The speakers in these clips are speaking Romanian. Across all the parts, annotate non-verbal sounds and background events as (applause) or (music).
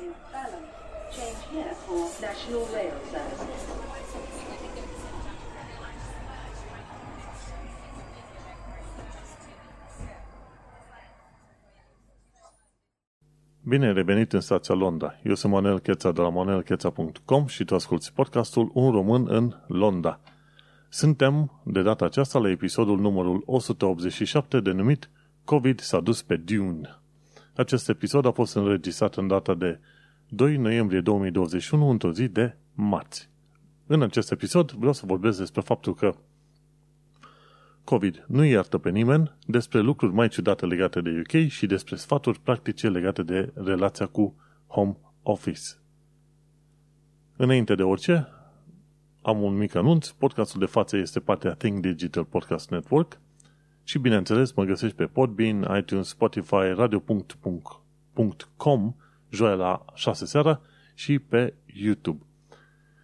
in balance. Change here for National Rail Services. Bine ai revenit în stația Londra. Eu sunt Manuel Cheța de la manuelcheța.com și tu asculti podcastul Un român în Londra. Suntem de data aceasta la episodul numărul 187 denumit COVID s-a dus pe Dune. Acest episod a fost înregistrat în data de 2 noiembrie 2021, într-o zi de marți. În acest episod vreau să vorbesc despre faptul că COVID nu iartă pe nimeni, despre lucruri mai ciudate legate de UK și despre sfaturi practice legate de relația cu home office. Înainte de orice, am un mic anunț. Podcastul de față este partea Think Digital Podcast Network și, bineînțeles, mă găsești pe Podbean, iTunes, Spotify, radio.com, joia la 6 seara și pe YouTube.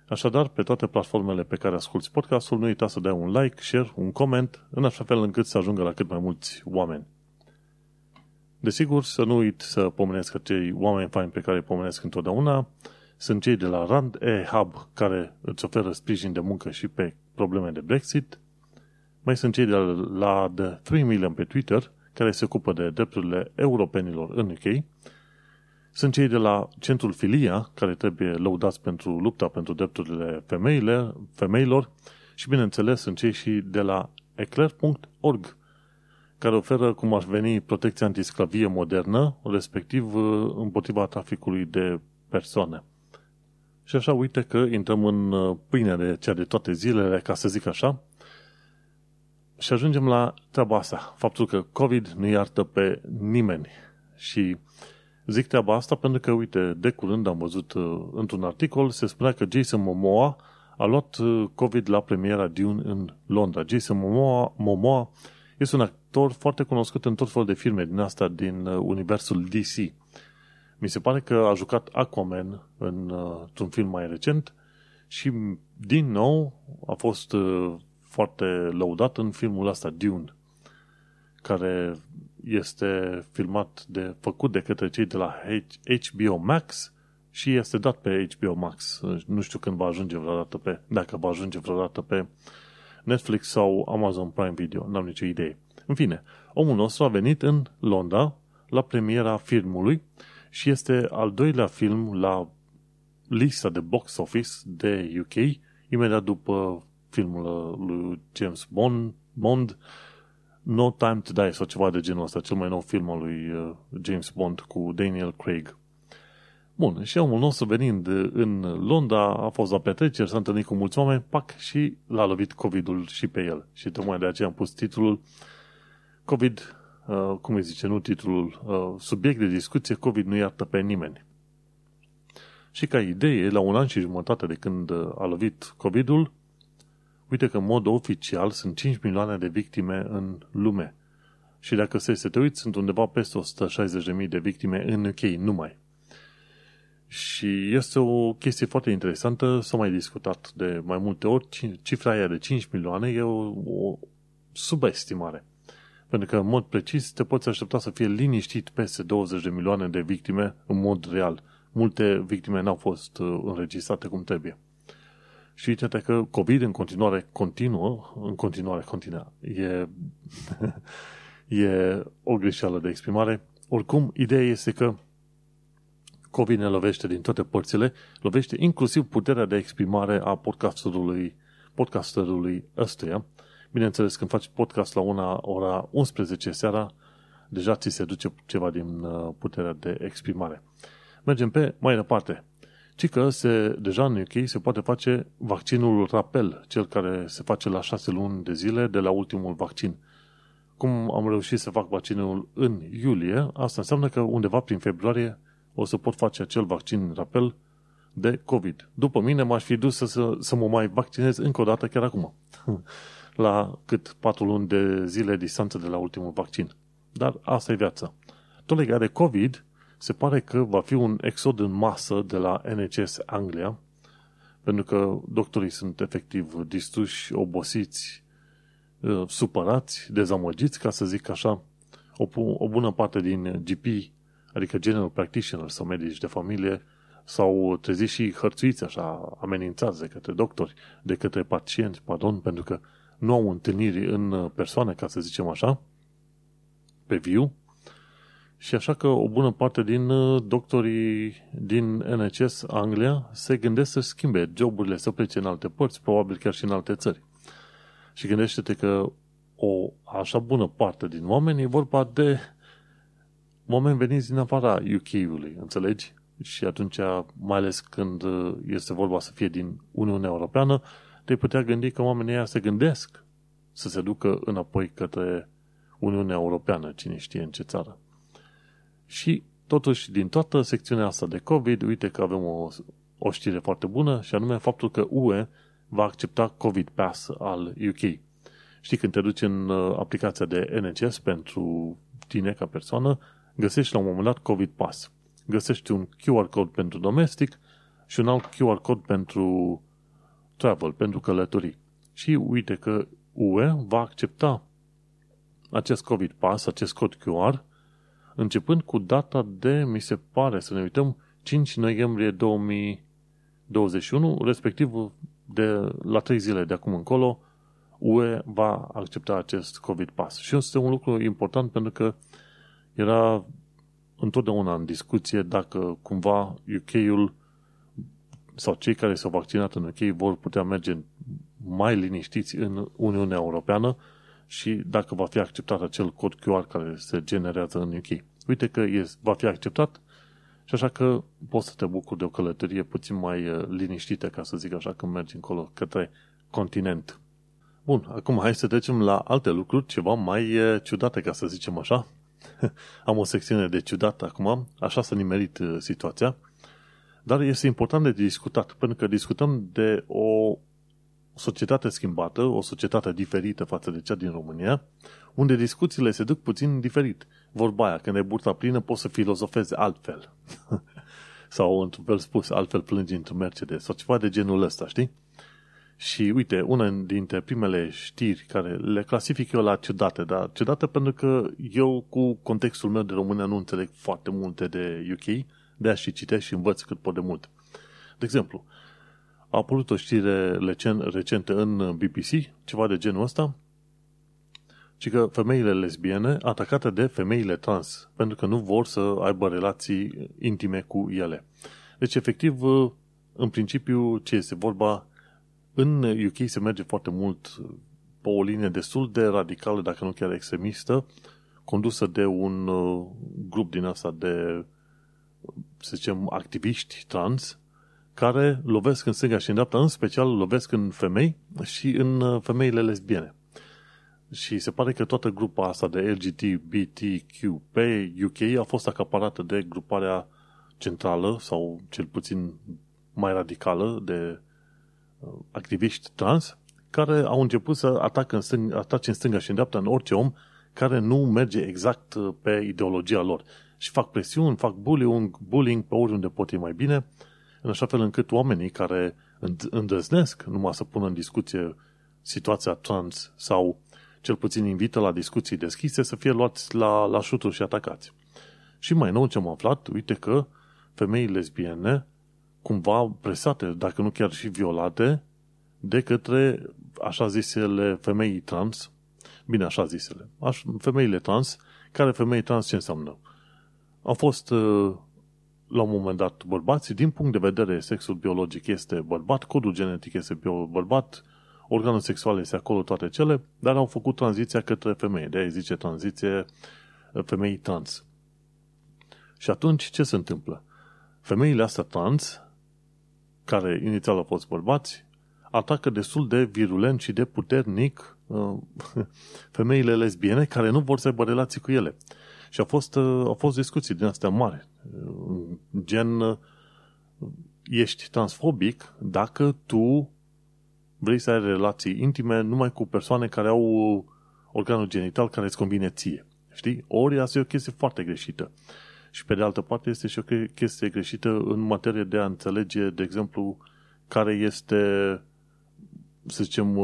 Așadar, pe toate platformele pe care asculti podcastul, nu uita să dai un like, share, un comment, în așa fel încât să ajungă la cât mai mulți oameni. Desigur, să nu uit să pomenesc acei oameni faini pe care îi pomenesc întotdeauna. Sunt cei de la Rand E-Hub care îți oferă sprijin de muncă și pe probleme de Brexit. Mai sunt cei de la The 3 Million pe Twitter care se ocupă de drepturile europenilor în UK sunt cei de la Centrul Filia, care trebuie lăudați pentru lupta pentru drepturile femeile, femeilor. Și, bineînțeles, sunt cei și de la eclair.org, care oferă, cum ar veni, protecție antisclavie modernă, respectiv uh, împotriva traficului de persoane. Și așa, uite că intrăm în uh, pâinea de cea de toate zilele, ca să zic așa, și ajungem la treaba asta, faptul că COVID nu iartă pe nimeni. Și Zic treaba asta pentru că, uite, de curând am văzut uh, într-un articol, se spunea că Jason Momoa a luat uh, COVID la premiera Dune în Londra. Jason Momoa, Momoa este un actor foarte cunoscut în tot felul de filme din asta, din uh, universul DC. Mi se pare că a jucat Aquaman în, uh, într-un film mai recent și, din nou, a fost uh, foarte lăudat în filmul ăsta, Dune, care este filmat de, făcut de către cei de la HBO Max și este dat pe HBO Max. Nu știu când va ajunge vreodată pe, dacă va ajunge vreodată pe Netflix sau Amazon Prime Video, n-am nicio idee. În fine, omul nostru a venit în Londra la premiera filmului și este al doilea film la lista de box office de UK, imediat după filmul lui James Bond, Bond No Time to Die sau ceva de genul ăsta, cel mai nou film al lui uh, James Bond cu Daniel Craig. Bun, și omul nostru venind în Londra a fost la petreceri, s-a întâlnit cu mulți oameni, pac, și l-a lovit COVID-ul și pe el. Și tocmai de aceea am pus titlul COVID, uh, cum îi zice, nu titlul, uh, subiect de discuție, COVID nu iartă pe nimeni. Și ca idee, la un an și jumătate de când uh, a lovit COVID-ul, Uite că în mod oficial sunt 5 milioane de victime în lume. Și dacă se, să te uiți, sunt undeva peste 160.000 de victime în UK numai. Și este o chestie foarte interesantă, s-a mai discutat de mai multe ori, cifra aia de 5 milioane e o, o subestimare. Pentru că, în mod precis, te poți aștepta să fie liniștit peste 20 de milioane de victime în mod real. Multe victime n-au fost uh, înregistrate cum trebuie. Și uite că COVID în continuare continuă, în continuare continuă. E, (laughs) e o greșeală de exprimare. Oricum, ideea este că COVID ne lovește din toate părțile, lovește inclusiv puterea de exprimare a podcasterului, podcasterului ăstuia. Bineînțeles, când faci podcast la una ora 11 seara, deja ți se duce ceva din uh, puterea de exprimare. Mergem pe mai departe ci că se, deja în UK se poate face vaccinul rapel, cel care se face la șase luni de zile de la ultimul vaccin. Cum am reușit să fac vaccinul în iulie, asta înseamnă că undeva prin februarie o să pot face acel vaccin rapel de COVID. După mine m-aș fi dus să, să, să mă mai vaccinez încă o dată chiar acum. (laughs) la cât patru luni de zile distanță de la ultimul vaccin. Dar asta e viața. Tot legat de COVID, se pare că va fi un exod în masă de la NHS Anglia, pentru că doctorii sunt efectiv distruși, obosiți, uh, supărați, dezamăgiți, ca să zic așa. O, o bună parte din GP adică general practitioner sau medici de familie, s-au trezit și hărțuiți așa, amenințați de către doctori, de către pacienți, pardon, pentru că nu au întâlniri în persoane, ca să zicem așa, pe viu, și așa că o bună parte din uh, doctorii din NHS Anglia se gândesc să schimbe joburile, să plece în alte părți, probabil chiar și în alte țări. Și gândește-te că o așa bună parte din oameni e vorba de oameni veniți din afara UK-ului, înțelegi? Și atunci, mai ales când uh, este vorba să fie din Uniunea Europeană, te putea gândi că oamenii ăia se gândesc să se ducă înapoi către Uniunea Europeană, cine știe în ce țară. Și totuși, din toată secțiunea asta de COVID, uite că avem o, o știre foarte bună și anume faptul că UE va accepta COVID Pass al UK. Știi, când te duci în uh, aplicația de NHS pentru tine ca persoană, găsești la un moment dat COVID Pass. Găsești un QR code pentru domestic și un alt QR code pentru travel, pentru călătorii. Și uite că UE va accepta acest COVID Pass, acest cod QR, începând cu data de, mi se pare, să ne uităm, 5 noiembrie 2021, respectiv de la 3 zile de acum încolo, UE va accepta acest COVID Pass. Și este un lucru important pentru că era întotdeauna în discuție dacă cumva UK-ul sau cei care s-au vaccinat în UK vor putea merge mai liniștiți în Uniunea Europeană și dacă va fi acceptat acel cod QR care se generează în UK. Uite că este, va fi acceptat și așa că poți să te bucuri de o călătorie puțin mai uh, liniștită, ca să zic așa, când mergi încolo către continent. Bun, acum hai să trecem la alte lucruri, ceva mai uh, ciudate, ca să zicem așa. (laughs) Am o secțiune de ciudat acum, așa să nimerit uh, situația, dar este important de discutat, pentru că discutăm de o societate schimbată, o societate diferită față de cea din România, unde discuțiile se duc puțin diferit. Vorba aia, când e burta plină, poți să filozofezi altfel. (laughs) sau, într-un fel spus, altfel plângi într-un Mercedes, sau ceva de genul ăsta, știi? Și uite, una dintre primele știri care le clasific eu la ciudate, dar ciudate pentru că eu cu contextul meu de România nu înțeleg foarte multe de UK, de a și citesc și învăț cât pot de mult. De exemplu, a apărut o știre recentă în BBC, ceva de genul ăsta, ci că femeile lesbiene atacate de femeile trans, pentru că nu vor să aibă relații intime cu ele. Deci, efectiv, în principiu, ce este vorba, în UK se merge foarte mult pe o linie destul de radicală, dacă nu chiar extremistă, condusă de un uh, grup din asta de, să zicem, activiști trans, care lovesc în stânga și în dreapta, în special lovesc în femei și în uh, femeile lesbiene. Și se pare că toată grupa asta de LGBTQ pe UK a fost acaparată de gruparea centrală sau cel puțin mai radicală de uh, activiști trans care au început să atacă în stâng, atace în stânga și în dreapta în orice om care nu merge exact uh, pe ideologia lor. Și fac presiuni, fac bullying, bullying pe oriunde pot e mai bine, în așa fel încât oamenii care îndrăznesc numai să pună în discuție situația trans sau cel puțin invită la discuții deschise, să fie luați la, la șuturi și atacați. Și mai nou ce am aflat, uite că femei lesbiene, cumva presate, dacă nu chiar și violate, de către așa zisele femei trans, bine, așa zisele, aș, femeile trans, care femei trans ce înseamnă? Au fost uh, la un moment dat bărbați, din punct de vedere sexul biologic este bărbat, codul genetic este bărbat, organul sexual este acolo toate cele, dar au făcut tranziția către femei. De-aia zice tranziție uh, femei trans. Și atunci ce se întâmplă? Femeile astea trans, care inițial au fost bărbați, atacă destul de virulent și de puternic uh, (laughs) femeile lesbiene care nu vor să aibă relații cu ele. Și au fost, uh, au fost discuții din astea mari. Gen, ești transfobic dacă tu vrei să ai relații intime numai cu persoane care au organul genital care îți convine ție. Știi? Ori asta e o chestie foarte greșită. Și pe de altă parte este și o chestie greșită în materie de a înțelege, de exemplu, care este, să zicem,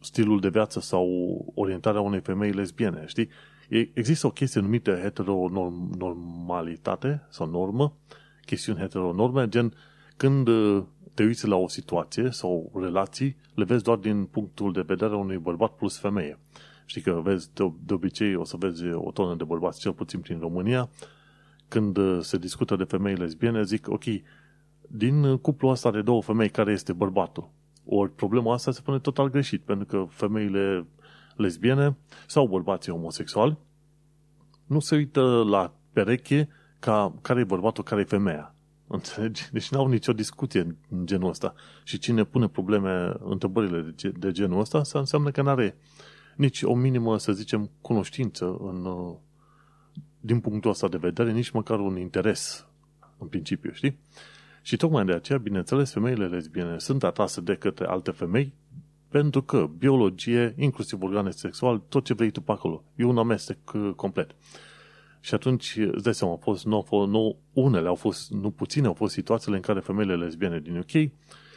stilul de viață sau orientarea unei femei lesbiene, știi? E- Există o chestie numită heteronormalitate sau normă, chestiuni heteronorme, gen când uh, te uiți la o situație sau relații, le vezi doar din punctul de vedere unui bărbat plus femeie. Știi că vezi, de, de obicei o să vezi o tonă de bărbați, cel puțin prin România, când uh, se discută de femei lesbiene, zic, ok, din cuplul ăsta de două femei, care este bărbatul? Ori problema asta se pune total greșit, pentru că femeile lesbiene sau bărbații homosexuali nu se uită la pereche ca care e bărbatul, care e femeia. (laughs) Înțelegi? Deci n-au nicio discuție în genul ăsta. Și cine pune probleme, întrebările de genul ăsta, asta înseamnă că n-are nici o minimă, să zicem, cunoștință în, din punctul ăsta de vedere, nici măcar un interes în principiu, știi? Și tocmai de aceea, bineînțeles, femeile lesbiene sunt atrase de către alte femei pentru că biologie, inclusiv organe sexual, tot ce vrei tu pe acolo. E un amestec uh, complet. Și atunci, îți dai seama, au fost, nu, nu, unele au fost, nu puține au fost situațiile în care femeile lesbiene din UK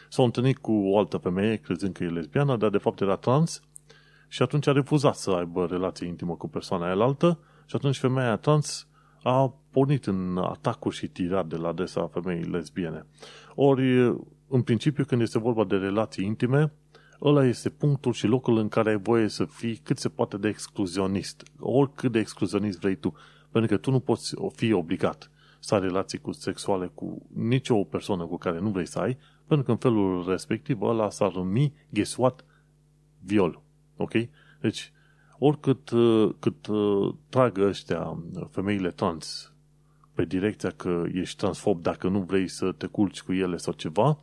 s-au întâlnit cu o altă femeie, crezând că e lesbiană, dar de fapt era trans și atunci a refuzat să aibă relație intimă cu persoana aia altă și atunci femeia trans a pornit în atacuri și tirat de la adresa femeii lesbiene. Ori, în principiu, când este vorba de relații intime, ăla este punctul și locul în care ai voie să fii cât se poate de excluzionist. Oricât de excluzionist vrei tu. Pentru că tu nu poți fi obligat să ai relații cu sexuale cu nicio persoană cu care nu vrei să ai, pentru că în felul respectiv ăla s-ar numi, guess what, viol. Ok? Deci, oricât cât tragă ăștia femeile trans pe direcția că ești transfob dacă nu vrei să te culci cu ele sau ceva,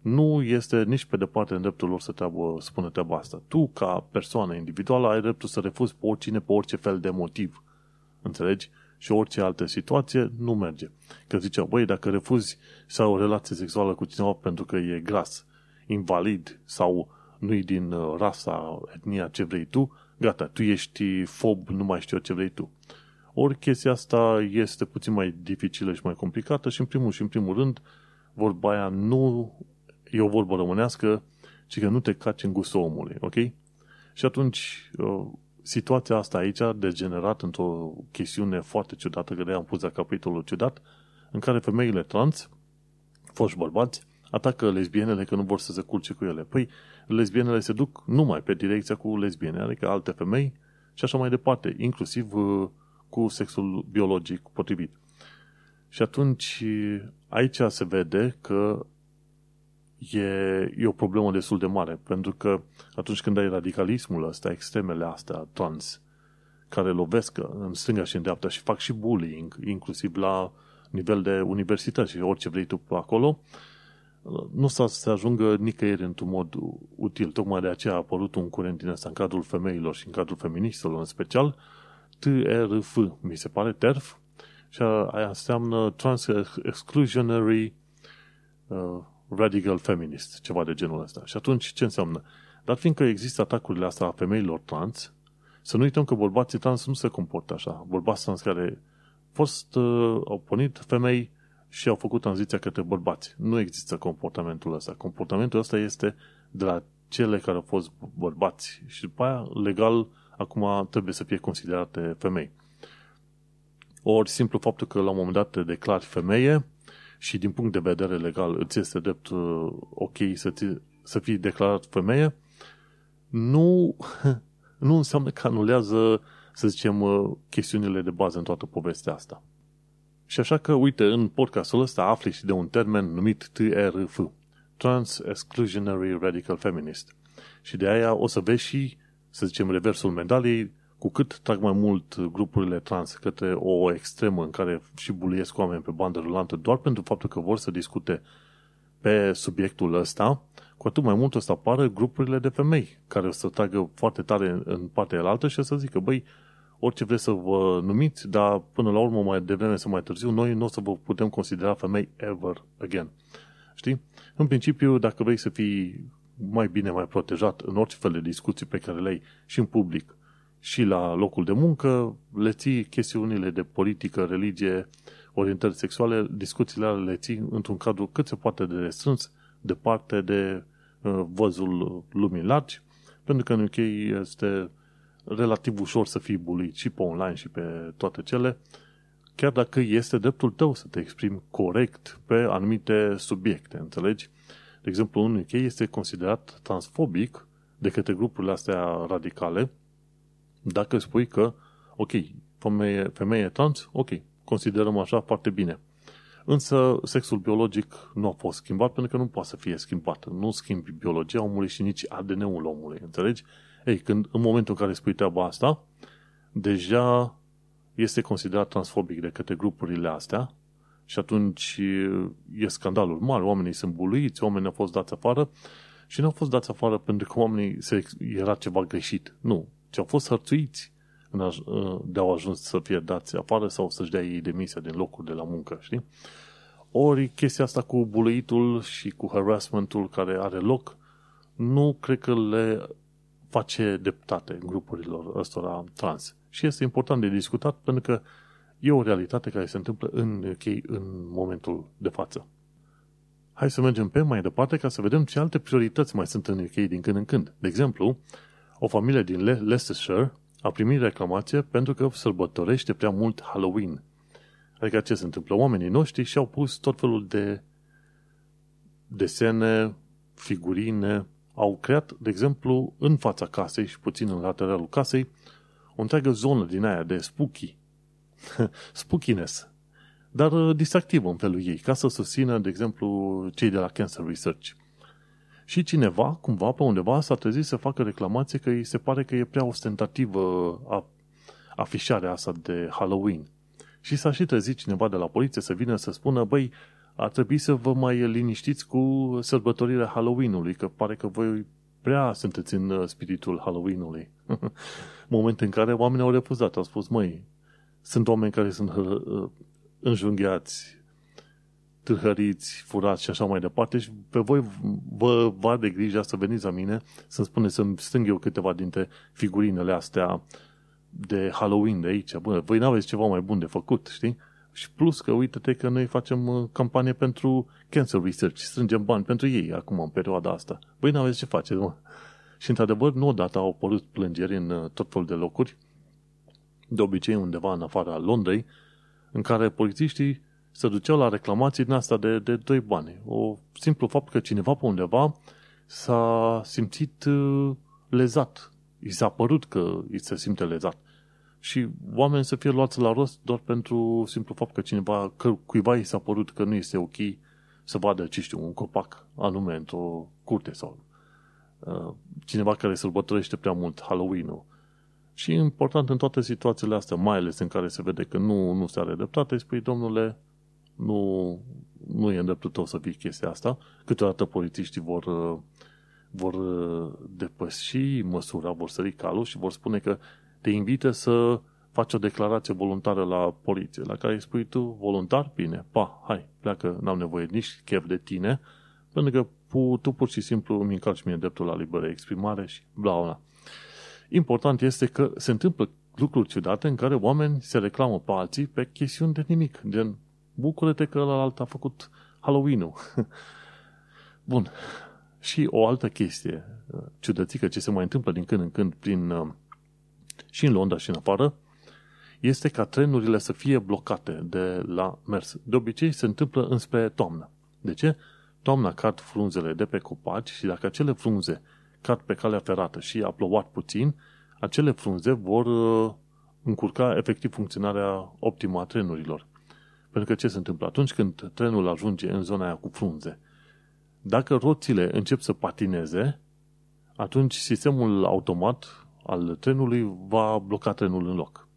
nu este nici pe departe în dreptul lor să treabă, spune treaba asta. Tu, ca persoană individuală, ai dreptul să refuzi pe oricine, pe orice fel de motiv. Înțelegi? Și orice altă situație nu merge. Că zicea, băi, dacă refuzi să ai o relație sexuală cu cineva pentru că e gras, invalid sau nu-i din uh, rasa, etnia ce vrei tu, gata, tu ești fob, nu mai știu ce vrei tu. Ori chestia asta este puțin mai dificilă și mai complicată și în primul și în primul rând vorba aia nu e o vorbă românească, ci că nu te caci în gustul omului, ok? Și atunci, uh, situația asta aici a degenerat într-o chestiune foarte ciudată, că de am pus la capitolul ciudat, în care femeile trans, foști bărbați, atacă lesbienele că nu vor să se culce cu ele. Păi, lesbienele se duc numai pe direcția cu lesbiene, adică alte femei și așa mai departe, inclusiv uh, cu sexul biologic potrivit. Și atunci aici se vede că e, e o problemă destul de mare, pentru că atunci când ai radicalismul ăsta, extremele astea trans, care lovesc în stânga și în dreapta și fac și bullying, inclusiv la nivel de universități și orice vrei tu pe acolo, nu să se ajungă nicăieri într-un mod util. Tocmai de aceea a apărut un curent din ăsta în cadrul femeilor și în cadrul feministelor în special, TRF, mi se pare, TERF, și aia înseamnă Trans Exclusionary uh, Radical Feminist, ceva de genul ăsta. Și atunci ce înseamnă? Dar fiindcă există atacurile astea a femeilor trans, să nu uităm că bărbații trans nu se comportă așa. Bărbați trans care fost, uh, au pornit femei și au făcut tranziția către bărbați. Nu există comportamentul ăsta. Comportamentul ăsta este de la cele care au fost bărbați și după aia, legal, acum trebuie să fie considerate femei. Ori simplu faptul că la un moment dat te declari femeie și din punct de vedere legal îți este drept uh, ok să, ți, să fii declarat femeie, nu, (laughs) nu înseamnă că anulează, să zicem, uh, chestiunile de bază în toată povestea asta. Și așa că, uite, în podcastul ăsta afli și de un termen numit TRF, Trans Exclusionary Radical Feminist. Și de aia o să vezi și, să zicem, reversul medaliei, cu cât trag mai mult grupurile trans către o extremă în care și buliesc oameni pe bandă rulantă doar pentru faptul că vor să discute pe subiectul ăsta, cu atât mai mult o să apară grupurile de femei care o să tragă foarte tare în partea altă și o să zică, băi, orice vreți să vă numiți, dar până la urmă, mai devreme sau mai târziu, noi nu o să vă putem considera femei ever again. Știi? În principiu, dacă vrei să fii mai bine, mai protejat în orice fel de discuții pe care le ai și în public și la locul de muncă, le ții chestiunile de politică, religie, orientări sexuale, discuțiile le ții într-un cadru cât se poate de restrâns, departe de uh, văzul lumii largi, pentru că în UK este relativ ușor să fii bulit și pe online și pe toate cele, chiar dacă este dreptul tău să te exprimi corect pe anumite subiecte, înțelegi? De exemplu, în UK este considerat transfobic de către grupurile astea radicale dacă spui că, ok, femeie, femeie trans, ok, considerăm așa foarte bine. Însă sexul biologic nu a fost schimbat pentru că nu poate să fie schimbat. Nu schimbi biologia omului și nici ADN-ul omului, înțelegi? Ei, când în momentul în care spui treaba asta, deja este considerat transfobic de către grupurile astea și atunci e scandalul mare, oamenii sunt buluiți, oamenii au fost dați afară și nu au fost dați afară pentru că oamenii se, era ceva greșit. Nu, ci au fost hărțuiți de au ajuns să fie dați afară sau să-și dea ei demisia din locul de la muncă, știi? Ori chestia asta cu buluitul și cu harassmentul care are loc, nu cred că le face dreptate grupurilor ăstora trans. Și este important de discutat pentru că e o realitate care se întâmplă în UK în momentul de față. Hai să mergem pe mai departe ca să vedem ce alte priorități mai sunt în UK din când în când. De exemplu, o familie din Leicestershire a primit reclamație pentru că sărbătorește prea mult Halloween. Adică ce se întâmplă? Oamenii noștri și-au pus tot felul de desene, figurine, au creat, de exemplu, în fața casei și puțin în lateralul casei, o întreagă zonă din aia de spooky. (laughs) Spookiness. Dar uh, distractivă în felul ei, ca să susțină, de exemplu, cei de la Cancer Research. Și cineva, cumva, pe undeva, s-a trezit să facă reclamație că îi se pare că e prea ostentativă a, afișarea asta de Halloween. Și s-a și trezit cineva de la poliție să vină să spună, băi, ar trebui să vă mai liniștiți cu sărbătorirea Halloween-ului, că pare că voi prea sunteți în uh, spiritul Halloween-ului. (laughs) Moment în care oamenii au refuzat, au spus, măi, sunt oameni care sunt uh, înjunghiați, târhăriți, furați și așa mai departe și pe voi vă va de grijă să veniți la mine să-mi spuneți să-mi strâng eu câteva dintre figurinele astea de Halloween de aici. Bă, voi n-aveți ceva mai bun de făcut, știi? Și plus că uite-te că noi facem uh, campanie pentru Cancer Research, strângem bani pentru ei acum în perioada asta. Voi n-aveți ce faceți, mă. Și într-adevăr, nu odată au apărut plângeri în uh, tot felul de locuri, de obicei undeva în afara Londrei, în care polițiștii se duceau la reclamații din asta de, de doi bani. O simplu fapt că cineva pe undeva s-a simțit uh, lezat. I s-a părut că îi se simte lezat. Și oamenii să fie luați la rost doar pentru simplu fapt că cineva, că cuiva i s-a părut că nu este ok să vadă, ce știu, un copac anume într-o curte sau uh, cineva care sărbătorește prea mult Halloween-ul. Și important în toate situațiile astea, mai ales în care se vede că nu, nu se are dreptate, spui, domnule, nu, nu e în dreptul tău să fii chestia asta. Câteodată polițiștii vor, vor depăși măsura, vor sări calul și vor spune că te invită să faci o declarație voluntară la poliție, la care îi spui tu, voluntar, bine, pa, hai, pleacă, n-am nevoie nici chef de tine, pentru că tu pur și simplu îmi încalci mie dreptul la liberă exprimare și bla, bla. Important este că se întâmplă lucruri ciudate în care oameni se reclamă pe alții pe chestiuni de nimic, gen bucură-te că ălalt a făcut Halloween-ul. (laughs) Bun. Și o altă chestie ciudățică ce se mai întâmplă din când în când prin, uh, și în Londra și în afară, este ca trenurile să fie blocate de la mers. De obicei se întâmplă înspre toamnă. De ce? Toamna cad frunzele de pe copaci și dacă acele frunze cad pe calea ferată și a plouat puțin, acele frunze vor uh, încurca efectiv funcționarea optimă a trenurilor. Pentru că ce se întâmplă? Atunci când trenul ajunge în zona aia cu frunze, dacă roțile încep să patineze, atunci sistemul automat al trenului va bloca trenul în loc.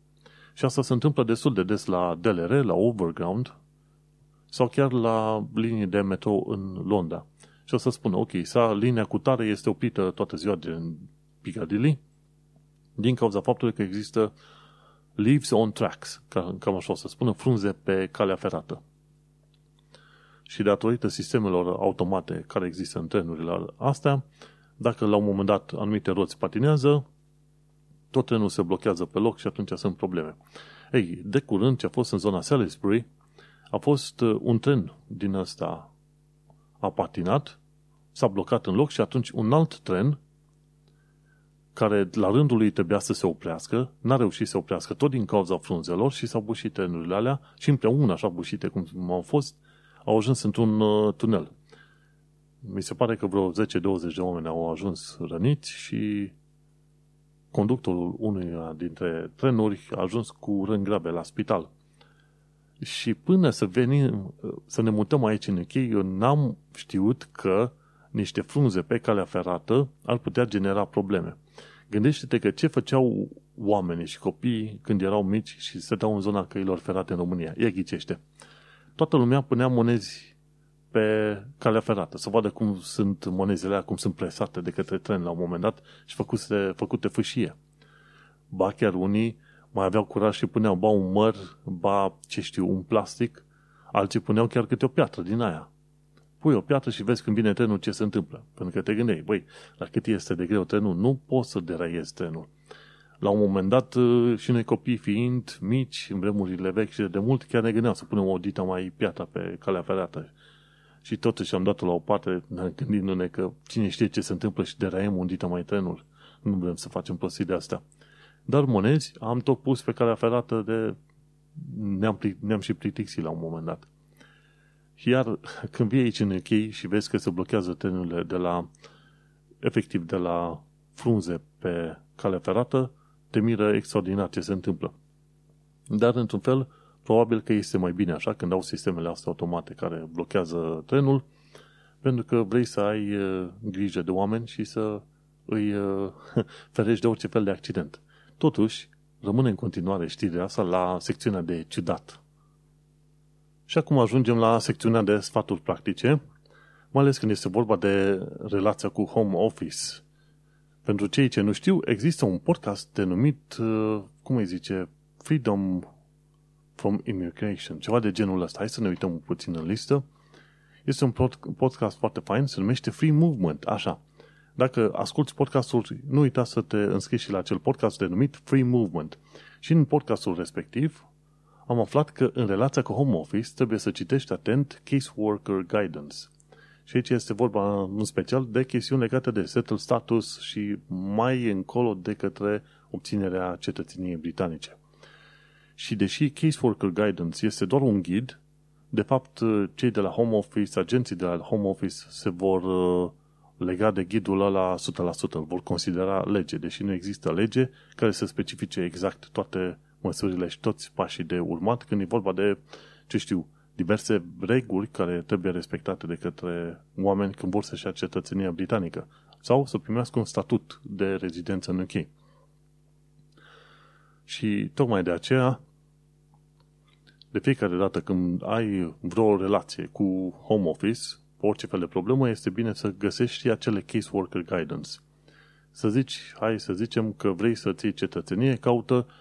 Și asta se întâmplă destul de des la DLR, la Overground sau chiar la linii de metro în Londra. Și o să spună, ok, sa linia cu tare este oprită toată ziua din Piccadilly din cauza faptului că există leaves on tracks, cam așa o să spună, frunze pe calea ferată. Și datorită sistemelor automate care există în trenurile astea, dacă la un moment dat anumite roți patinează, tot trenul se blochează pe loc și atunci sunt probleme. Ei, de curând ce a fost în zona Salisbury, a fost uh, un tren din ăsta a patinat, s-a blocat în loc și atunci un alt tren care la rândul lui trebuia să se oprească, n-a reușit să se oprească tot din cauza frunzelor și s-au bușit trenurile alea și împreună, așa bușite cum au fost, au ajuns într-un uh, tunel. Mi se pare că vreo 10-20 de oameni au ajuns răniți și conductorul unuia dintre trenuri a ajuns cu rând grave la spital. Și până să venim, să ne mutăm aici în UK, eu n-am știut că niște frunze pe calea ferată ar putea genera probleme. Gândește-te că ce făceau oamenii și copiii când erau mici și stăteau în zona căilor ferate în România. Ia ghicește. Toată lumea punea monezi pe calea ferată, să vadă cum sunt monezile cum sunt presate de către tren la un moment dat și făcute, făcute fâșie. Ba chiar unii mai aveau curaj și puneau ba un măr, ba, ce știu, un plastic, alții puneau chiar câte o piatră din aia. Pui o piatră și vezi când vine trenul ce se întâmplă. Pentru că te gândeai, băi, la cât este de greu trenul, nu poți să deraiezi trenul. La un moment dat, uh, și noi copii fiind mici, în vremurile vechi și de mult, chiar ne gândeam să punem o dita mai piatră pe calea ferată. Și totuși am dat-o la o parte, gândindu-ne că cine știe ce se întâmplă și deraiem un dita mai trenul. Nu vrem să facem prostii de astea. Dar monezi am tot pus pe calea ferată de... Ne-am, ne-am și plictisit la un moment dat. Iar când vii aici în UK și vezi că se blochează trenurile de la, efectiv, de la frunze pe calea ferată, te miră extraordinar ce se întâmplă. Dar, într-un fel, probabil că este mai bine așa când au sistemele astea automate care blochează trenul, pentru că vrei să ai uh, grijă de oameni și să îi uh, (laughs) ferești de orice fel de accident. Totuși, rămâne în continuare știrea asta la secțiunea de ciudat. Și acum ajungem la secțiunea de sfaturi practice, mai ales când este vorba de relația cu home office. Pentru cei ce nu știu, există un podcast denumit, uh, cum îi zice, Freedom from Immigration, ceva de genul ăsta. Hai să ne uităm puțin în listă. Este un podcast foarte fain, se numește Free Movement, așa. Dacă asculti podcastul, nu uita să te înscrii și la acel podcast denumit Free Movement. Și în podcastul respectiv am aflat că în relația cu home office trebuie să citești atent Caseworker Guidance. Și aici este vorba în special de chestiuni legate de settle status și mai încolo de către obținerea cetățeniei britanice. Și deși Caseworker Guidance este doar un ghid, de fapt cei de la home office, agenții de la home office se vor uh, legat de ghidul ăla 100%, îl vor considera lege, deși nu există lege care să specifice exact toate măsurile și toți pașii de urmat când e vorba de, ce știu, diverse reguli care trebuie respectate de către oameni când vor să-și ia cetățenia britanică sau să primească un statut de rezidență în UK. Și tocmai de aceea, de fiecare dată când ai vreo relație cu home office, orice fel de problemă, este bine să găsești acele caseworker guidance. Să zici, hai să zicem că vrei să ții cetățenie, caută uh,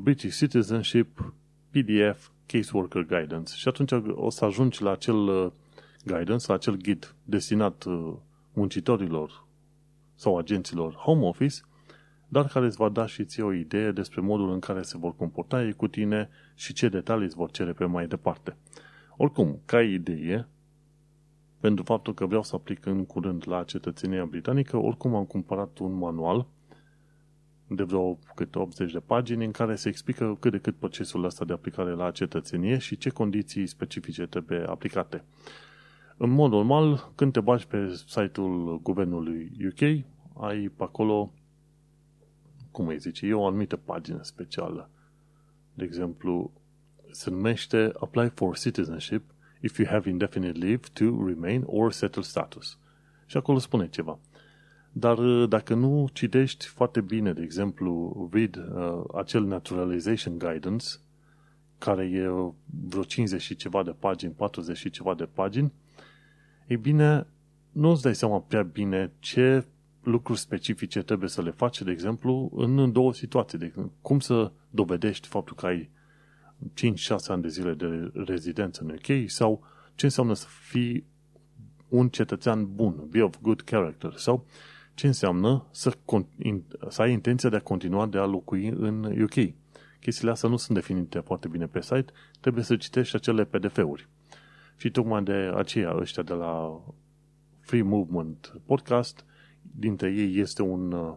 British Citizenship PDF Caseworker Guidance și atunci o să ajungi la acel uh, guidance, la acel ghid destinat uh, muncitorilor sau agenților home office, dar care îți va da și ție o idee despre modul în care se vor comporta ei cu tine și ce detalii îți vor cere pe mai departe. Oricum, ca idee, pentru faptul că vreau să aplic în curând la cetățenia britanică, oricum am cumpărat un manual de vreo câte 80 de pagini în care se explică cât de cât procesul ăsta de aplicare la cetățenie și ce condiții specifice trebuie aplicate. În mod normal, când te bagi pe site-ul guvernului UK, ai pe acolo, cum îi zice, e o anumită pagină specială. De exemplu, se numește Apply for Citizenship – if you have indefinite leave to remain or settle status. Și acolo spune ceva. Dar uh, dacă nu citești foarte bine, de exemplu, read uh, acel naturalization guidance, care e vreo 50 și ceva de pagini, 40 și ceva de pagini, e bine, nu îți dai seama prea bine ce lucruri specifice trebuie să le faci, de exemplu, în două situații. De cum să dovedești faptul că ai 5-6 ani de zile de rezidență în UK sau ce înseamnă să fii un cetățean bun, be of good character sau ce înseamnă să, să ai intenția de a continua de a locui în UK. Chestiile astea nu sunt definite foarte bine pe site, trebuie să citești acele PDF-uri. Și tocmai de aceea ăștia de la Free Movement Podcast, dintre ei este un uh,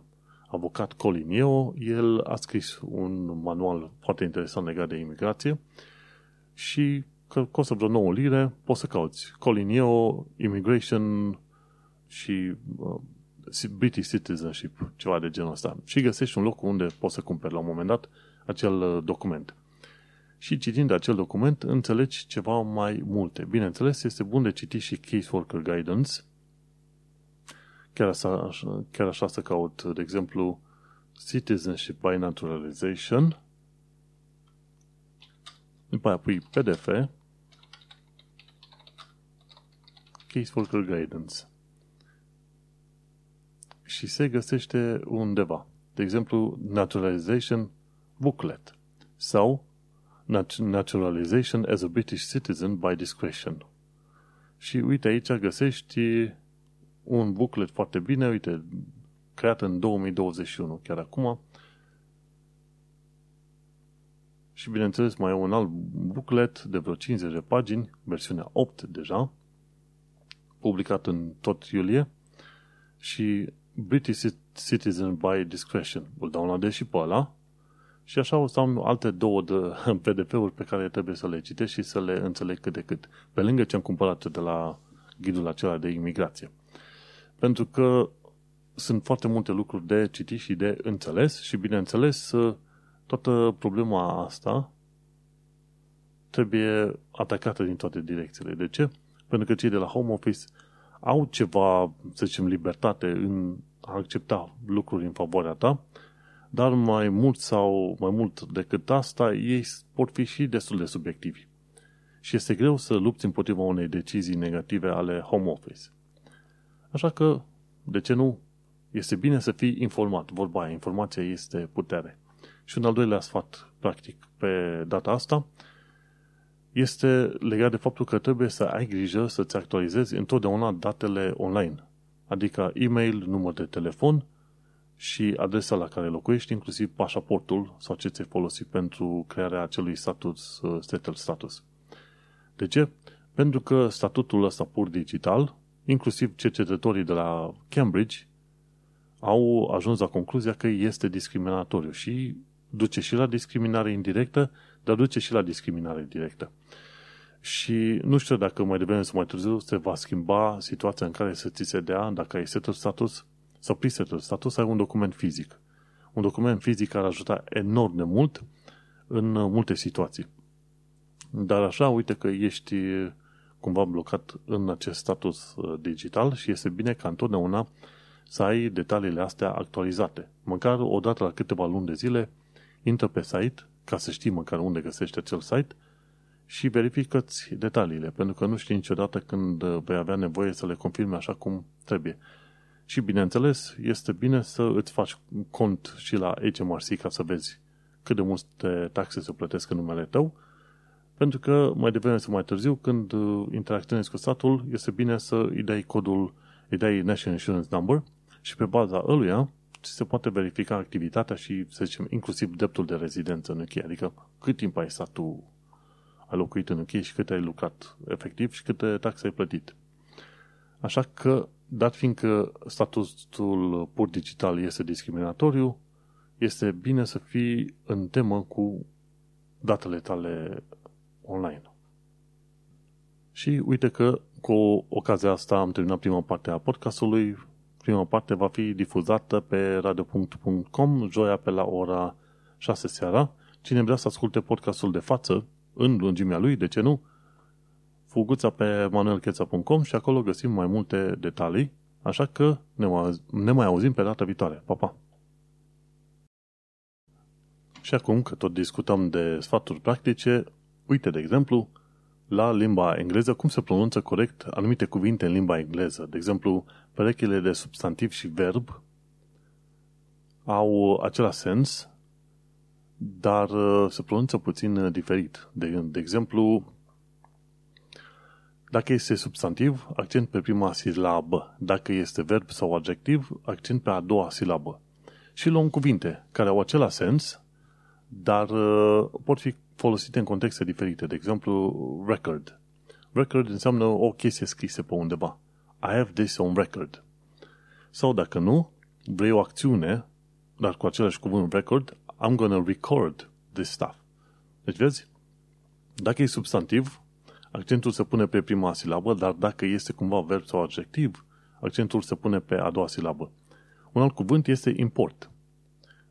avocat Colin Yeo, el a scris un manual foarte interesant legat de imigrație și că costă vreo 9 lire, poți să cauți Colin Yeo, Immigration și uh, British Citizenship, ceva de genul ăsta. Și găsești un loc unde poți să cumperi la un moment dat acel uh, document. Și citind acel document, înțelegi ceva mai multe. Bineînțeles, este bun de citit și Caseworker Guidance. Chiar așa, chiar așa să caut, de exemplu, Citizenship by Naturalization. După aia pui PDF, Caseworker Guidance. Și se găsește undeva. De exemplu, Naturalization Booklet sau Naturalization as a British Citizen by Discretion. Și uite aici găsești un booklet foarte bine, uite, creat în 2021, chiar acum. Și bineînțeles mai e un alt booklet de vreo 50 de pagini, versiunea 8 deja, publicat în tot iulie și British Citizen by Discretion. Îl downloadez și pe ăla și așa o să am alte două de (laughs) PDF-uri pe care trebuie să le citesc și să le înțeleg cât de cât. Pe lângă ce am cumpărat de la ghidul acela de imigrație. Pentru că sunt foarte multe lucruri de citit și de înțeles și, bineînțeles, toată problema asta trebuie atacată din toate direcțiile. De ce? Pentru că cei de la Home Office au ceva, să zicem, libertate în a accepta lucruri în favoarea ta, dar mai mult sau mai mult decât asta, ei pot fi și destul de subiectivi. Și este greu să lupți împotriva unei decizii negative ale home office. Așa că, de ce nu? Este bine să fii informat. Vorba aia, informația este putere. Și un al doilea sfat, practic, pe data asta, este legat de faptul că trebuie să ai grijă să-ți actualizezi întotdeauna datele online. Adică e-mail, număr de telefon și adresa la care locuiești, inclusiv pașaportul sau ce ți-ai folosit pentru crearea acelui status, uh, settle status. De ce? Pentru că statutul ăsta pur digital, inclusiv cercetătorii de la Cambridge, au ajuns la concluzia că este discriminatoriu și duce și la discriminare indirectă, dar duce și la discriminare directă. Și nu știu dacă mai devreme sau mai târziu se va schimba situația în care să ți se dea, dacă ai settle status sau pre-settle status, ai un document fizic. Un document fizic ar ajuta enorm de mult în multe situații. Dar așa, uite că ești cumva blocat în acest status uh, digital și este bine ca întotdeauna să ai detaliile astea actualizate. Măcar o dată la câteva luni de zile, intră pe site, ca să știi măcar unde găsești acel site, și verifică-ți detaliile, pentru că nu știi niciodată când vei avea nevoie să le confirme așa cum trebuie. Și, bineînțeles, este bine să îți faci cont și la HMRC ca să vezi cât de multe taxe se plătesc în numele tău, pentru că mai devreme sau mai târziu, când interacționezi cu statul, este bine să îi dai codul, îi dai National Insurance Number și pe baza ăluia se poate verifica activitatea și, să zicem, inclusiv dreptul de rezidență în UK, adică cât timp ai stat tu, ai locuit în UK și cât ai lucrat efectiv și câte taxe ai plătit. Așa că, dat fiindcă statusul pur digital este discriminatoriu, este bine să fii în temă cu datele tale online. Și uite că cu ocazia asta am terminat prima parte a podcastului. Prima parte va fi difuzată pe radio.com joia pe la ora 6 seara. Cine vrea să asculte podcastul de față, în lungimea lui, de ce nu? Fuguța pe manuelcheța.com și acolo găsim mai multe detalii, așa că ne mai, ne mai auzim pe data viitoare. Pa, pa! Și acum că tot discutăm de sfaturi practice, uite, de exemplu, la limba engleză, cum se pronunță corect anumite cuvinte în limba engleză. De exemplu, perechile de substantiv și verb au același sens, dar uh, se pronunță puțin uh, diferit. De, de exemplu, dacă este substantiv, accent pe prima silabă. Dacă este verb sau adjectiv, accent pe a doua silabă. Și luăm cuvinte care au același sens, dar uh, pot fi folosite în contexte diferite. De exemplu, record. Record înseamnă o chestie scrisă pe undeva. I have this on record. Sau dacă nu, vrei o acțiune dar cu același cuvânt record, I'm gonna record this stuff. Deci vezi, dacă e substantiv, accentul se pune pe prima silabă, dar dacă este cumva verb sau adjectiv, accentul se pune pe a doua silabă. Un alt cuvânt este import.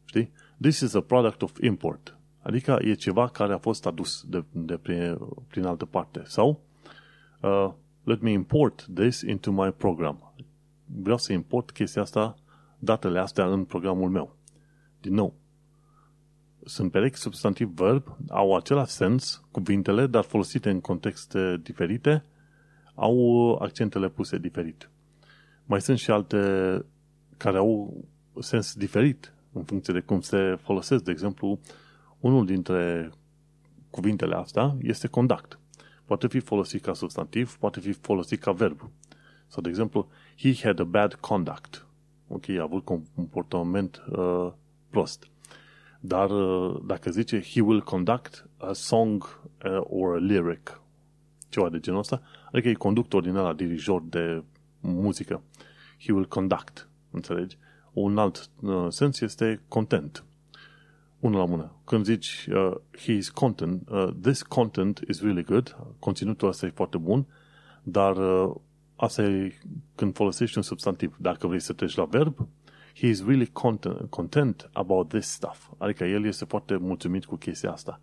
Știi? This is a product of import. Adică e ceva care a fost adus de, de prin, prin altă parte. Sau uh, let me import this into my program. Vreau să import chestia asta, datele astea în programul meu. Din nou, sunt perechi substantiv-verb, au același sens, cuvintele, dar folosite în contexte diferite, au accentele puse diferit. Mai sunt și alte care au sens diferit în funcție de cum se folosesc. De exemplu, unul dintre cuvintele astea este conduct. Poate fi folosit ca substantiv, poate fi folosit ca verb. Sau, de exemplu, he had a bad conduct. Ok, a avut comportament uh, prost. Dar uh, dacă zice he will conduct a song uh, or a lyric, ceva de genul ăsta, adică e conductor din ăla, dirijor de muzică. He will conduct, înțelegi? Un alt uh, sens este content. Unul la mână. Când zici uh, his content, uh, this content is really good, conținutul ăsta e foarte bun, dar uh, asta e când folosești un substantiv. Dacă vrei să treci la verb, he is really content, content about this stuff. Adică el este foarte mulțumit cu chestia asta.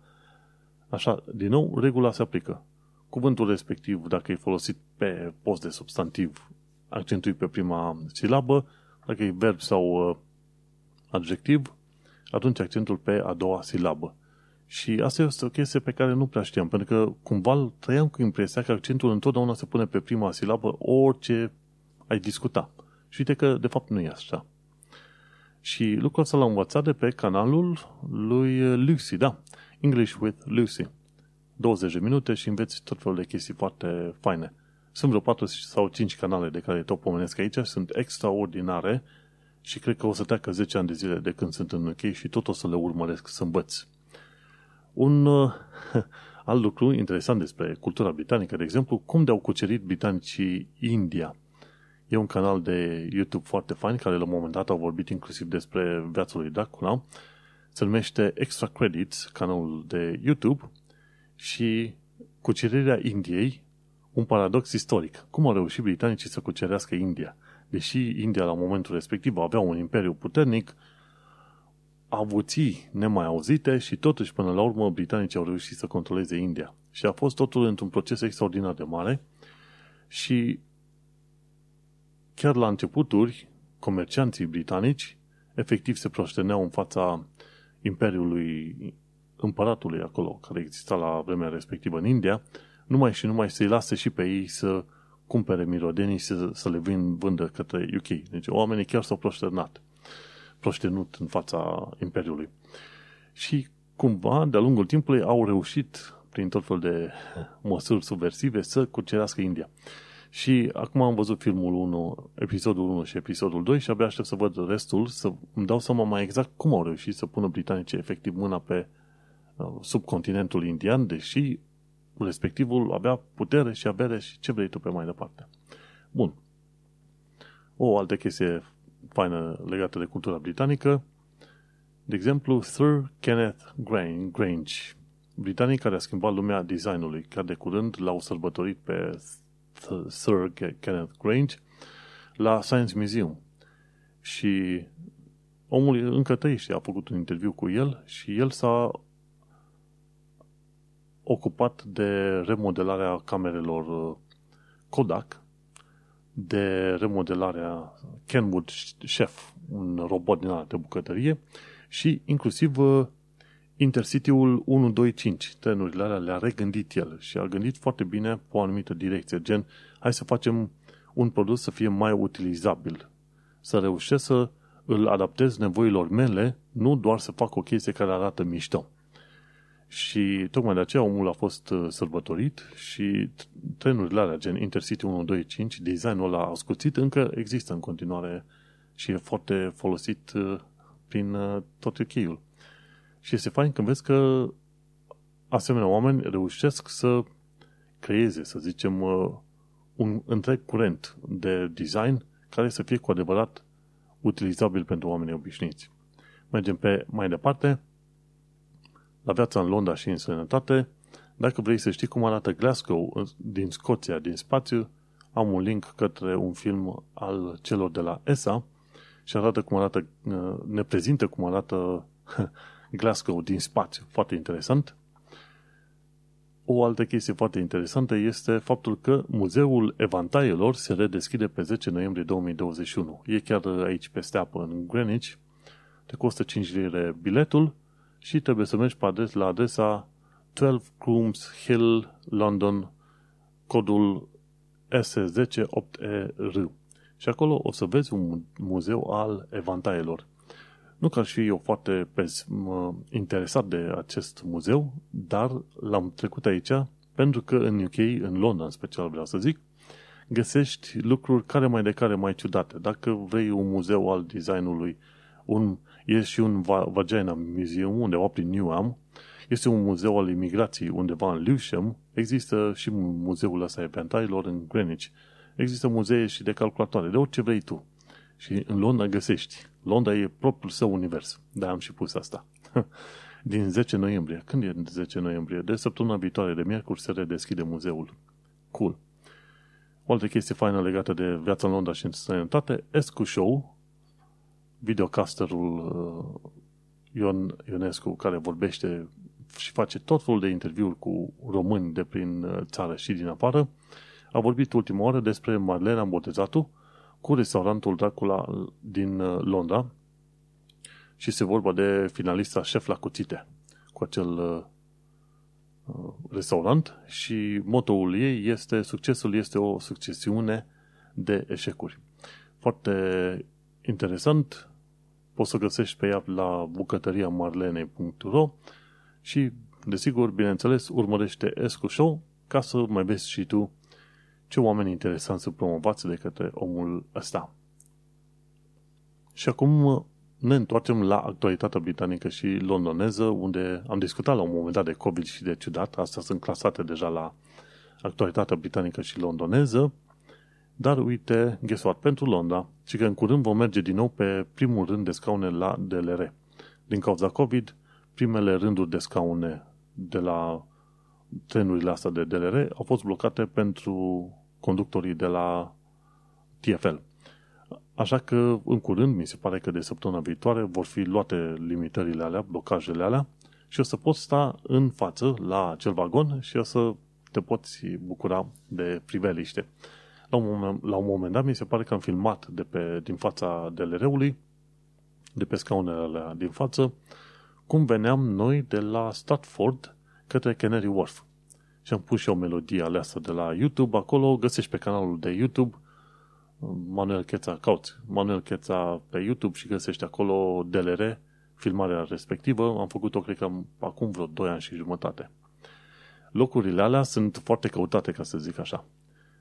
Așa, din nou, regula se aplică. Cuvântul respectiv, dacă e folosit pe post de substantiv, accentui pe prima silabă, dacă e verb sau uh, adjectiv, atunci accentul pe a doua silabă. Și asta este o chestie pe care nu prea știam, pentru că cumva trăiam cu impresia că accentul întotdeauna se pune pe prima silabă orice ai discuta. Și uite că de fapt nu e așa. Și lucrul ăsta l-am învățat de pe canalul lui Lucy, da, English with Lucy. 20 de minute și înveți tot felul de chestii foarte faine. Sunt vreo 4 sau 5 canale de care tot pomenesc aici, sunt extraordinare și cred că o să treacă 10 ani de zile de când sunt în UK și tot o să le urmăresc să învăț. Un uh, (laughs) alt lucru interesant despre cultura britanică, de exemplu, cum de-au cucerit britanicii India. E un canal de YouTube foarte fain care la un moment dat au vorbit inclusiv despre viața lui Dracula. Se numește Extra Credits, canalul de YouTube și cucerirea Indiei, un paradox istoric. Cum au reușit britanicii să cucerească India? Deși India la momentul respectiv avea un imperiu puternic, avuții nemai auzite și totuși până la urmă britanicii au reușit să controleze India. Și a fost totul într-un proces extraordinar de mare și chiar la începuturi, comercianții britanici efectiv se proșteneau în fața imperiului împăratului acolo, care exista la vremea respectivă în India, numai și numai să-i lase și pe ei să cumpere mirodenii și să, să le vin, vândă către UK. Deci oamenii chiar s-au proșternat, proștenut în fața imperiului. Și cumva, de-a lungul timpului, au reușit, prin tot fel de măsuri subversive, să cucerească India. Și acum am văzut filmul 1, episodul 1 și episodul 2 și abia aștept să văd restul, să îmi dau seama mai exact cum au reușit să pună britanicii efectiv mâna pe uh, subcontinentul indian, deși respectivul avea putere și avere și ce vrei tu pe mai departe. Bun. O altă chestie faină legată de cultura britanică, de exemplu, Sir Kenneth Grange, britanic care a schimbat lumea designului, care de curând l-au sărbătorit pe Sir Kenneth Grange la Science Museum. Și omul încă trăiește, a făcut un interviu cu el și el s-a ocupat de remodelarea camerelor uh, Kodak, de remodelarea Kenwood Chef, un robot din de bucătărie, și inclusiv uh, Intercity-ul 125, trenurile alea le-a regândit el și a gândit foarte bine pe o anumită direcție, gen, hai să facem un produs să fie mai utilizabil, să reușesc să îl adaptez nevoilor mele, nu doar să fac o chestie care arată mișto. Și tocmai de aceea omul a fost uh, sărbătorit și trenurile alea, gen Intercity 125, designul ăla ascuțit, încă există în continuare și e foarte folosit uh, prin uh, tot uk Și este fain când vezi că asemenea oameni reușesc să creeze, să zicem, un întreg curent de design care să fie cu adevărat utilizabil pentru oamenii obișnuiți. Mergem pe mai departe. La viața în Londra și în sănătate. Dacă vrei să știi cum arată Glasgow din Scoția, din spațiu, am un link către un film al celor de la ESA și arată cum arată, ne prezintă cum arată (laughs) Glasgow din spațiu. Foarte interesant. O altă chestie foarte interesantă este faptul că Muzeul Evantaielor se redeschide pe 10 noiembrie 2021. E chiar aici peste apă, în Greenwich. Te costă 5 lire biletul și trebuie să mergi pe adres, la adresa 12 Grooms Hill, London, codul S108ER. Și acolo o să vezi un muzeu al evantaielor. Nu că aș fi eu foarte pes, interesat de acest muzeu, dar l-am trecut aici pentru că în UK, în Londra în special vreau să zic, găsești lucruri care mai de care mai ciudate. Dacă vrei un muzeu al designului, un, e și un Vagina Museum undeva prin Newham, este un muzeu al imigrației undeva în Lewisham, există și muzeul ăsta eventailor în Greenwich, există muzee și de calculatoare, de orice vrei tu. Și în Londra găsești. Londra e propriul său univers. Da, am și pus asta. (laughs) Din 10 noiembrie. Când e 10 noiembrie? De săptămâna viitoare, de miercuri, se redeschide muzeul. Cool. O altă chestie faină legată de viața în Londra și în sănătate, Escu Show, videocasterul uh, Ion Ionescu, care vorbește și face tot felul de interviuri cu români de prin uh, țară și din afară, a vorbit ultima oară despre Marlena Botezatu, cu restaurantul Dracula din uh, Londra și se vorba de finalista șef la cuțite cu acel uh, uh, restaurant și motoul ei este succesul este o succesiune de eșecuri. Foarte interesant, poți să găsești pe ea la bucătăria marlenei.ro și, desigur, bineînțeles, urmărește Escu Show ca să mai vezi și tu ce oameni interesanți sunt promovați de către omul ăsta. Și acum ne întoarcem la actualitatea britanică și londoneză, unde am discutat la un moment dat de COVID și de ciudat. Astea sunt clasate deja la actualitatea britanică și londoneză. Dar uite, guess what, pentru Londra, și că în curând vom merge din nou pe primul rând de scaune la DLR. Din cauza COVID, primele rânduri de scaune de la trenurile astea de DLR au fost blocate pentru conductorii de la TFL. Așa că, în curând, mi se pare că de săptămâna viitoare vor fi luate limitările alea, blocajele alea și o să poți sta în față la acel vagon și o să te poți bucura de priveliște. La un moment, la un moment dat, mi se pare că am filmat de pe, din fața DLR-ului, de pe scaunele alea din față, cum veneam noi de la Stratford către Canary Wharf și am pus și o melodie aleasă de la YouTube. Acolo găsești pe canalul de YouTube Manuel Cheța, cauți Manuel Cheța pe YouTube și găsești acolo DLR, filmarea respectivă. Am făcut-o, cred că, acum vreo 2 ani și jumătate. Locurile alea sunt foarte căutate, ca să zic așa.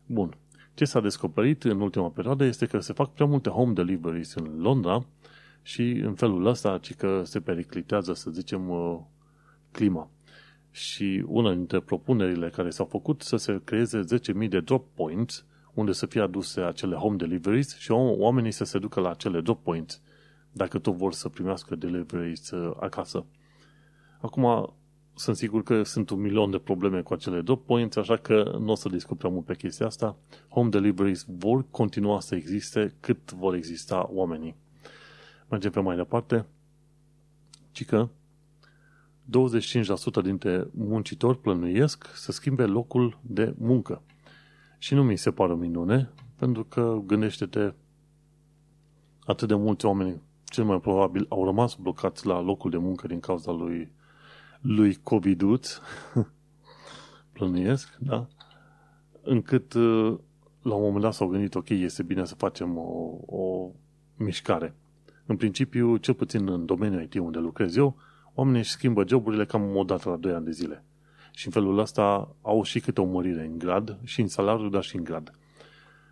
Bun. Ce s-a descoperit în ultima perioadă este că se fac prea multe home deliveries în Londra și în felul ăsta, ci că se periclitează, să zicem, uh, clima și una dintre propunerile care s-au făcut să se creeze 10.000 de drop points unde să fie aduse acele home deliveries și oamenii să se ducă la acele drop points dacă tot vor să primească deliveries uh, acasă. Acum, sunt sigur că sunt un milion de probleme cu acele drop points, așa că nu o să discut prea mult pe chestia asta. Home deliveries vor continua să existe cât vor exista oamenii. Mergem pe mai departe. Cică, 25% dintre muncitori plănuiesc să schimbe locul de muncă. Și nu mi se pare o minune, pentru că gândește-te atât de mulți oameni, cel mai probabil, au rămas blocați la locul de muncă din cauza lui, lui covid (laughs) plănuiesc, da? Încât la un moment dat s-au gândit, ok, este bine să facem o, o mișcare. În principiu, cel puțin în domeniul IT unde lucrez eu, oamenii își schimbă joburile cam o dată la 2 ani de zile. Și în felul ăsta au și câte o mărire în grad, și în salariu, dar și în grad.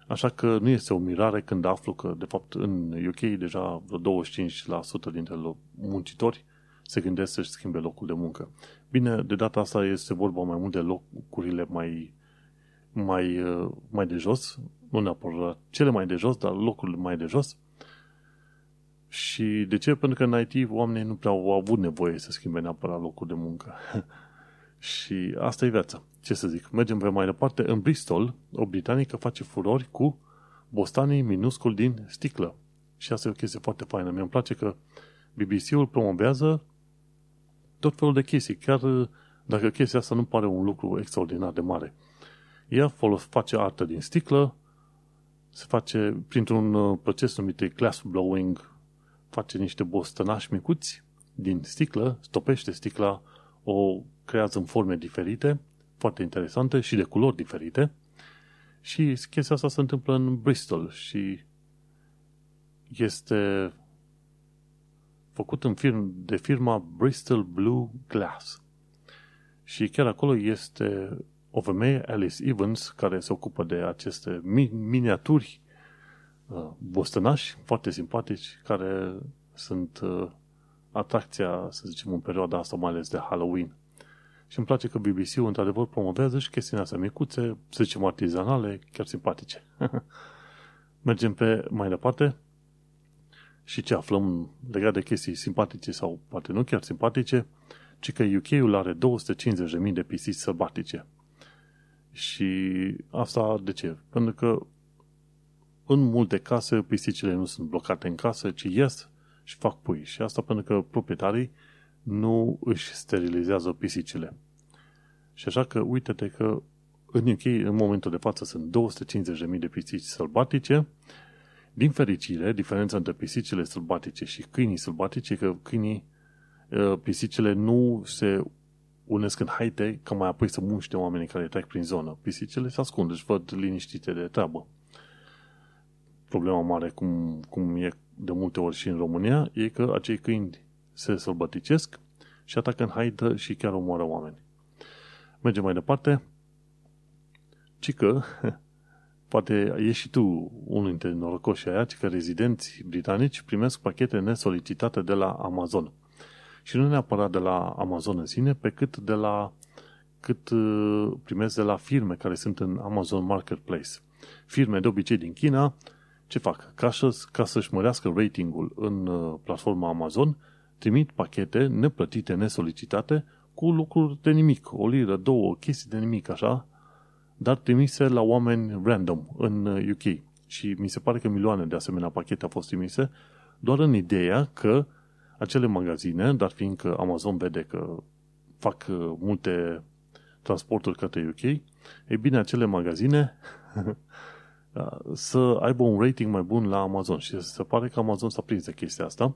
Așa că nu este o mirare când aflu că, de fapt, în UK deja vreo 25% dintre muncitori se gândesc să-și schimbe locul de muncă. Bine, de data asta este vorba mai mult de locurile mai, mai, mai de jos, nu neapărat cele mai de jos, dar locurile mai de jos, Și de ce? Pentru că în IT oamenii nu prea au avut nevoie să schimbe neapărat locul de muncă. (laughs) și asta e viața. Ce să zic? Mergem pe mai departe. În Bristol, o britanică face furori cu bostanii minuscul din sticlă. Și asta e o chestie foarte faină. Mi-mi place că BBC-ul promovează tot felul de chestii, chiar dacă chestia asta nu pare un lucru extraordinar de mare. Ea folos, face artă din sticlă, se face printr-un uh, proces numit glass blowing, face niște bostănași micuți din sticlă, stopește sticla, o creează în forme diferite, foarte interesante și de culori diferite. Și chestia asta se întâmplă în Bristol și este făcut în firm, de firma Bristol Blue Glass. Și chiar acolo este o femeie, Alice Evans, care se ocupă de aceste miniaturi uh, bostănași, foarte simpatici, care sunt uh, atracția, să zicem, în perioada asta, mai ales de Halloween. Și îmi place că BBC-ul, într-adevăr, promovează și chestiunea astea micuțe, să zicem, artizanale, chiar simpatice. (laughs) Mergem pe mai departe. Și ce aflăm legat de chestii simpatice sau poate nu chiar simpatice, ci că UK-ul are 250.000 de pisici sălbatice. Și asta de ce? Pentru că în multe case pisicile nu sunt blocate în casă, ci ies și fac pui. Și asta pentru că proprietarii nu își sterilizează pisicile. Și așa că uite-te că în UK în momentul de față sunt 250.000 de pisici sălbatice din fericire, diferența între pisicile sălbatice și câinii sălbatice e că câinii, ă, pisicile nu se unesc în haite ca mai apoi să muște oamenii care trec prin zonă. Pisicile se ascund, își văd liniștite de treabă. Problema mare, cum, cum e de multe ori și în România, e că acei câini se sălbăticesc și atacă în haită și chiar omoară oameni. Mergem mai departe. Cică (laughs) Poate ești și tu unul dintre norocoșii aia, că rezidenți britanici primesc pachete nesolicitate de la Amazon. Și nu neapărat de la Amazon în sine, pe cât de la cât uh, primesc de la firme care sunt în Amazon Marketplace. Firme de obicei din China, ce fac? Ca, să, ca să-și mărească ratingul în uh, platforma Amazon, trimit pachete neplătite, nesolicitate, cu lucruri de nimic, o liră, două, chestii de nimic, așa, dar trimise la oameni random în UK. Uh, și mi se pare că milioane de asemenea pachete au fost trimise doar în ideea că acele magazine, dar fiindcă Amazon vede că fac uh, multe transporturi către UK, e bine, acele magazine (laughs) uh, să aibă un rating mai bun la Amazon și se pare că Amazon s-a prins de chestia asta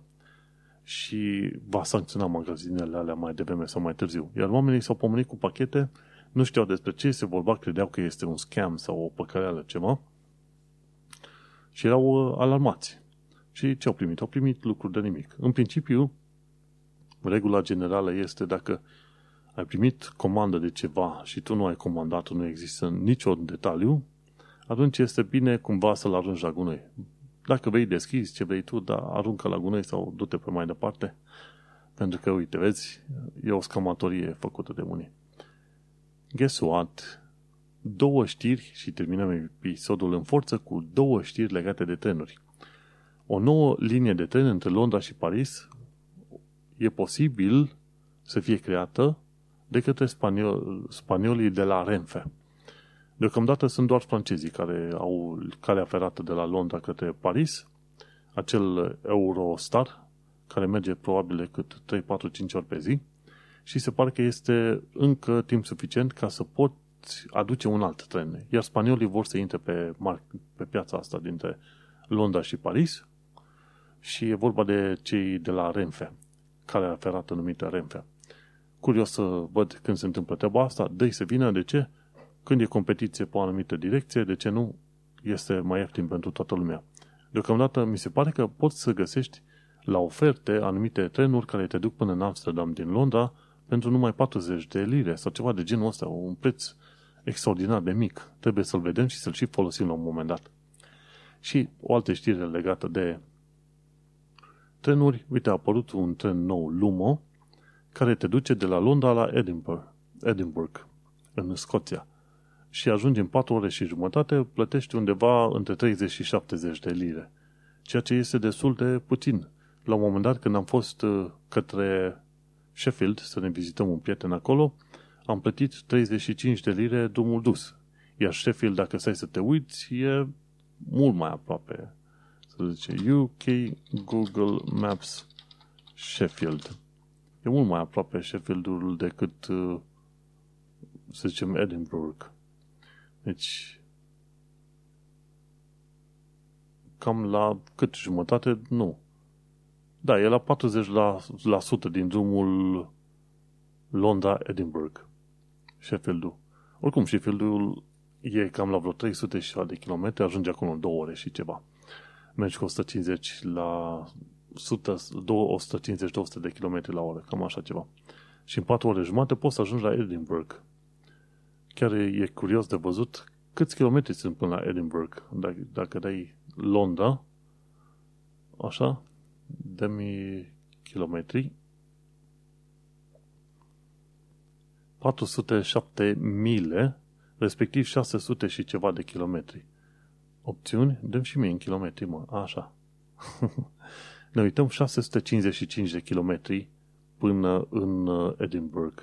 și va sancționa magazinele alea mai devreme sau mai târziu. Iar oamenii s-au pomenit cu pachete nu știau despre ce se vorba, credeau că este un scam sau o păcăreală ceva și erau uh, alarmați. Și ce au primit? Au primit lucruri de nimic. În principiu, regula generală este dacă ai primit comandă de ceva și tu nu ai comandat, nu există niciun detaliu, atunci este bine cumva să-l arunci la gunoi. Dacă vei deschizi ce vrei tu, dar aruncă la gunoi sau du-te pe mai departe. Pentru că, uite, vezi, e o scamatorie făcută de unii guess what? Două știri și terminăm episodul în forță cu două știri legate de trenuri. O nouă linie de tren între Londra și Paris e posibil să fie creată de către spaniol, spaniolii de la Renfe. Deocamdată sunt doar francezii care au calea ferată de la Londra către Paris, acel Eurostar, care merge probabil cât 3, 4, 5 ori pe zi, și se pare că este încă timp suficient ca să poți aduce un alt tren. Iar spaniolii vor să intre pe, pe piața asta dintre Londra și Paris și e vorba de cei de la Renfe, care ferată numită Renfe. Curios să văd când se întâmplă treaba asta, dă să vină, de ce? Când e competiție pe o anumită direcție, de ce nu? Este mai ieftin pentru toată lumea. Deocamdată mi se pare că poți să găsești la oferte anumite trenuri care te duc până în Amsterdam din Londra pentru numai 40 de lire sau ceva de genul ăsta, un preț extraordinar de mic. Trebuie să-l vedem și să-l și folosim la un moment dat. Și o altă știre legată de trenuri. Uite, a apărut un tren nou, Lumo, care te duce de la Londra la Edinburgh, Edinburgh în Scoția. Și ajungi în 4 ore și jumătate, plătești undeva între 30 și 70 de lire. Ceea ce este destul de puțin la un moment dat, când am fost uh, către Sheffield să ne vizităm un prieten acolo, am plătit 35 de lire drumul dus. Iar Sheffield, dacă stai să te uiți, e mult mai aproape. Să zice UK Google Maps Sheffield. E mult mai aproape Sheffieldul decât, uh, să zicem, Edinburgh. Deci, cam la cât jumătate? Nu. Da, e la 40% din drumul Londra-Edinburgh. Sheffieldul. Oricum, Sheffieldul e cam la vreo 300 de kilometri, ajunge acolo în două ore și ceva. Mergi cu 150 la 150-200 de kilometri la oră, cam așa ceva. Și în 4 ore jumate poți să ajungi la Edinburgh. Chiar e, e curios de văzut câți kilometri sunt până la Edinburgh. Dacă, dacă dai Londra, așa, demi kilometri, 407 mile, respectiv 600 și ceva de kilometri. Opțiuni? Dăm și mie în kilometri, mă. Așa. (laughs) ne uităm 655 de kilometri până în uh, Edinburgh.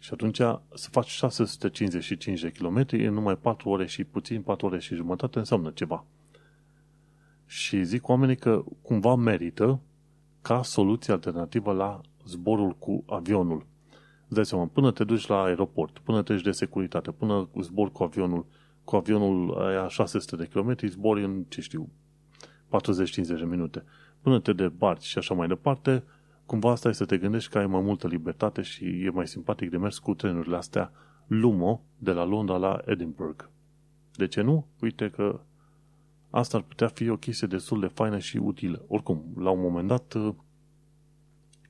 Și atunci să faci 655 de kilometri în numai 4 ore și puțin, 4 ore și jumătate înseamnă ceva. Și zic oamenii că cumva merită ca soluție alternativă la zborul cu avionul. Îți dai seama, până te duci la aeroport, până te duci de securitate, până zbor cu avionul, cu avionul aia 600 de kilometri, zbori în, ce știu, 40-50 de minute. Până te debarci și așa mai departe, cumva asta e să te gândești că ai mai multă libertate și e mai simpatic de mers cu trenurile astea Lumo de la Londra la Edinburgh. De ce nu? Uite că asta ar putea fi o chestie destul de faină și utilă. Oricum, la un moment dat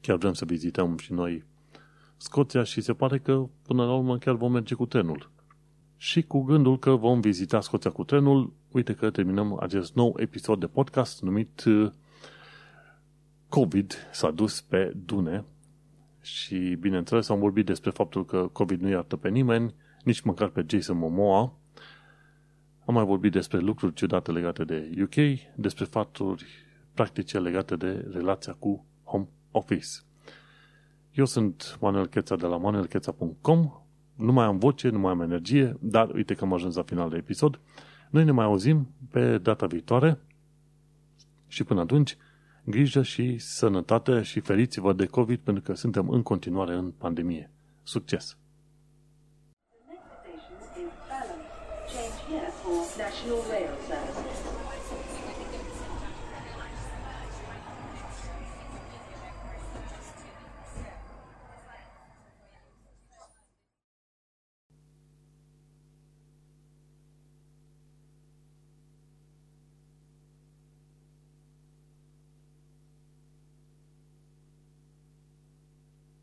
chiar vrem să vizităm și noi Scoția și se pare că până la urmă chiar vom merge cu trenul. Și cu gândul că vom vizita Scoția cu trenul, uite că terminăm acest nou episod de podcast numit uh, COVID s-a dus pe Dune și bineînțeles am vorbit despre faptul că COVID nu iartă pe nimeni, nici măcar pe Jason Momoa. Am mai vorbit despre lucruri ciudate legate de UK, despre fapturi practice legate de relația cu home office. Eu sunt Manuel Cheța de la manuelcheța.com nu mai am voce, nu mai am energie, dar uite că am ajuns la final de episod. Noi ne mai auzim pe data viitoare și până atunci, grijă și sănătate și feriți-vă de COVID pentru că suntem în continuare în pandemie. Succes! Change here